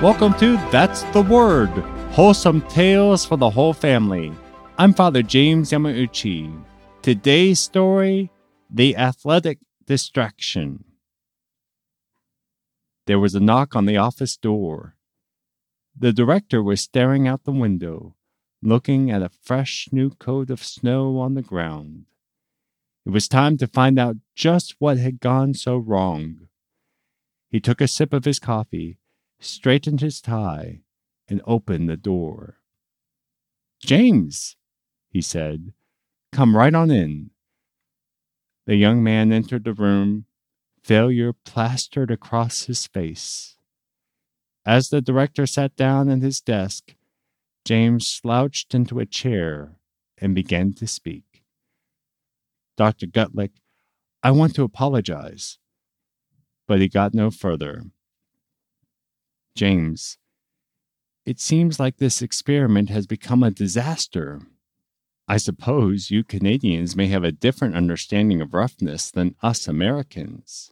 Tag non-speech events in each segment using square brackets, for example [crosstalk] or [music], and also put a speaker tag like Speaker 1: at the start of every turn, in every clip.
Speaker 1: Welcome to That's the Word, wholesome tales for the whole family. I'm Father James Yamauchi. Today's story The Athletic Distraction. There was a knock on the office door. The director was staring out the window, looking at a fresh new coat of snow on the ground. It was time to find out just what had gone so wrong. He took a sip of his coffee straightened his tie, and opened the door. James, he said, come right on in. The young man entered the room, failure plastered across his face. As the director sat down at his desk, James slouched into a chair and began to speak. Dr. Gulick, I want to apologize. But he got no further. James. It seems like this experiment has become a disaster. I suppose you Canadians may have a different understanding of roughness than us Americans.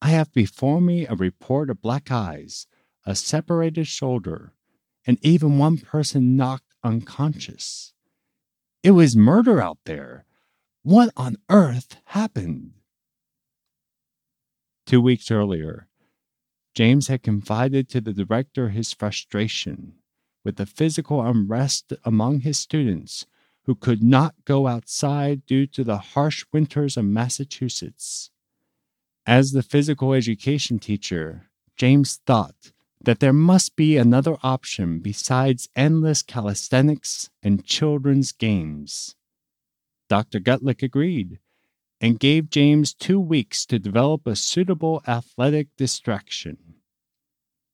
Speaker 1: I have before me a report of black eyes, a separated shoulder, and even one person knocked unconscious. It was murder out there. What on earth happened? Two weeks earlier, James had confided to the director his frustration with the physical unrest among his students who could not go outside due to the harsh winters of Massachusetts. As the physical education teacher, James thought that there must be another option besides endless calisthenics and children's games. Dr. Gulick agreed and gave James two weeks to develop a suitable athletic distraction.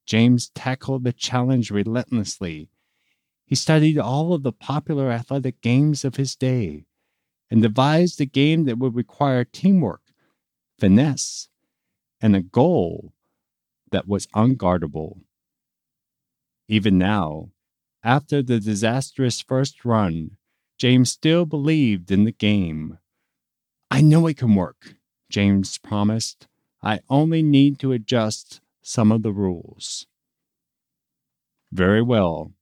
Speaker 1: James tackled the challenge relentlessly. He studied all of the popular athletic games of his day and devised a game that would require teamwork, finesse, and a goal that was unguardable. Even now, after the disastrous first run, James still believed in the game. I know it can work, James promised. I only need to adjust some of the rules. Very well,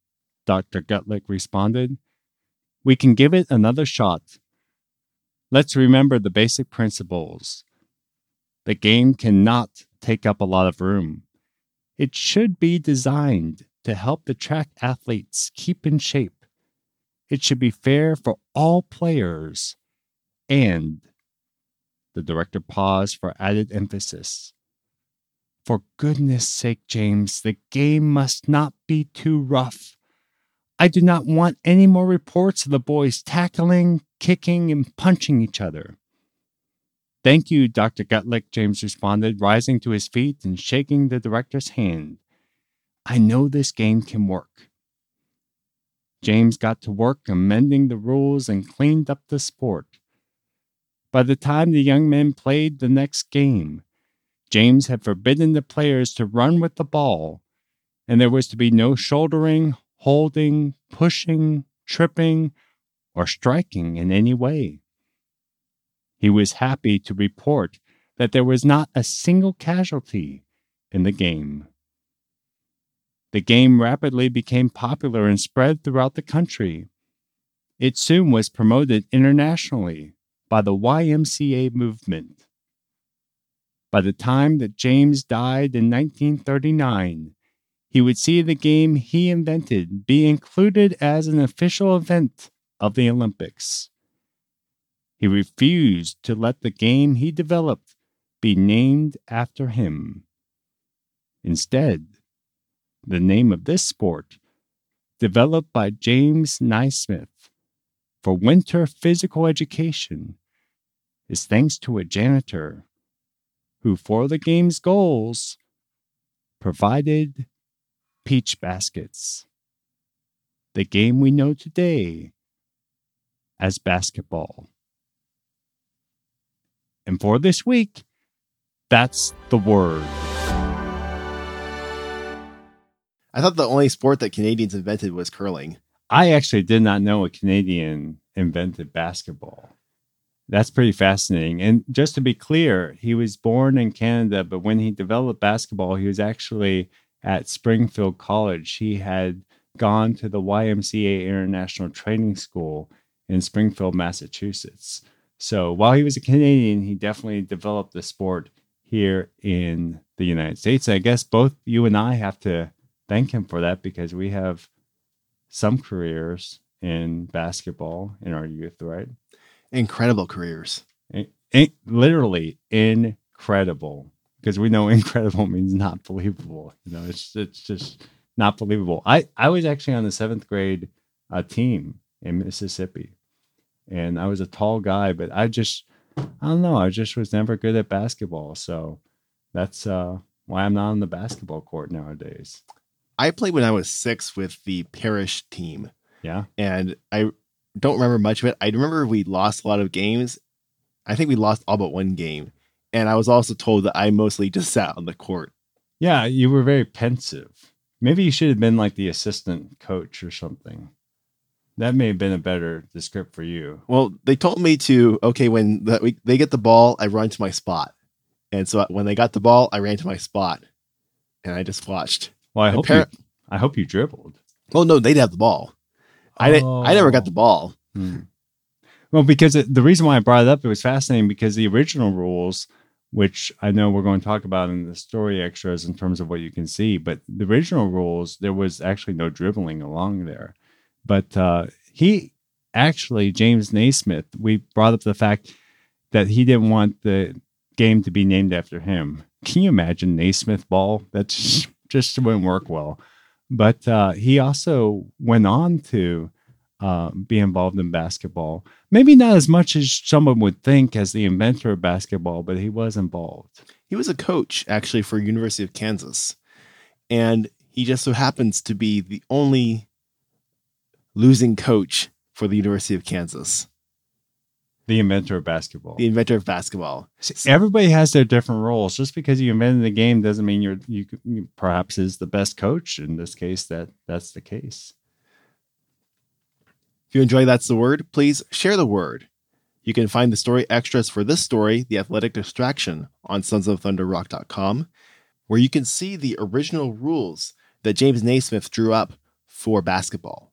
Speaker 1: Dr. Gulick responded. We can give it another shot. Let's remember the basic principles. The game cannot take up a lot of room. It should be designed to help the track athletes keep in shape. It should be fair for all players. And the director paused for added emphasis. For goodness sake, James, the game must not be too rough. I do not want any more reports of the boys tackling, kicking, and punching each other. Thank you, Dr. Gulick, James responded, rising to his feet and shaking the director's hand. I know this game can work. James got to work amending the rules and cleaned up the sport. By the time the young men played the next game, James had forbidden the players to run with the ball, and there was to be no shouldering, holding, pushing, tripping, or striking in any way. He was happy to report that there was not a single casualty in the game. The game rapidly became popular and spread throughout the country. It soon was promoted internationally by the YMCA movement. By the time that James died in 1939, he would see the game he invented be included as an official event of the Olympics. He refused to let the game he developed be named after him. Instead, the name of this sport, developed by James Naismith for winter physical education, is thanks to a janitor who, for the game's goals, provided peach baskets, the game we know today as basketball. And for this week, that's the word.
Speaker 2: I thought the only sport that Canadians invented was curling.
Speaker 1: I actually did not know a Canadian invented basketball. That's pretty fascinating. And just to be clear, he was born in Canada, but when he developed basketball, he was actually at Springfield College. He had gone to the YMCA International Training School in Springfield, Massachusetts. So while he was a Canadian, he definitely developed the sport here in the United States. I guess both you and I have to thank him for that because we have some careers in basketball in our youth, right?
Speaker 2: Incredible careers.
Speaker 1: Literally incredible because we know [laughs] incredible means not believable. You know, it's it's just not believable. I I was actually on the seventh grade uh, team in Mississippi, and I was a tall guy, but I just I don't know. I just was never good at basketball, so that's uh, why I'm not on the basketball court nowadays.
Speaker 2: I played when I was six with the parish team,
Speaker 1: Yeah,
Speaker 2: and I don't remember much of it. I remember we lost a lot of games. I think we lost all but one game. And I was also told that I mostly just sat on the court.
Speaker 1: yeah. You were very pensive. Maybe you should have been like the assistant coach or something. That may have been a better script for you.
Speaker 2: Well, they told me to, okay, when the, we, they get the ball, I run to my spot. And so when they got the ball, I ran to my spot and I just watched.
Speaker 1: Well, I hope you, I hope you dribbled.
Speaker 2: Oh, no, they'd have the ball. I, didn't, I never got the ball.
Speaker 1: Hmm. Well, because it, the reason why I brought it up, it was fascinating because the original rules, which I know we're going to talk about in the story extras in terms of what you can see, but the original rules, there was actually no dribbling along there. But uh, he actually, James Naismith, we brought up the fact that he didn't want the game to be named after him. Can you imagine Naismith ball? That just, just wouldn't work well. But uh, he also went on to uh, be involved in basketball. Maybe not as much as someone would think as the inventor of basketball, but he was involved.
Speaker 2: He was a coach actually for University of Kansas. And he just so happens to be the only losing coach for the University of Kansas,
Speaker 1: The inventor of basketball.
Speaker 2: the inventor of basketball.
Speaker 1: Everybody has their different roles. Just because you invented the game doesn't mean you're you, you perhaps is the best coach. In this case, that that's the case.
Speaker 2: If you enjoy That's the Word, please share the word. You can find the story extras for this story, The Athletic Distraction, on sonsofthunderrock.com, where you can see the original rules that James Naismith drew up for basketball.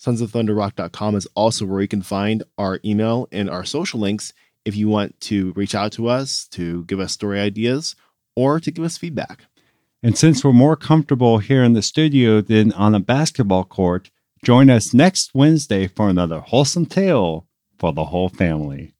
Speaker 2: Sonsofthunderrock.com is also where you can find our email and our social links if you want to reach out to us, to give us story ideas, or to give us feedback.
Speaker 1: And since we're more comfortable here in the studio than on a basketball court, join us next Wednesday for another wholesome tale for the whole family.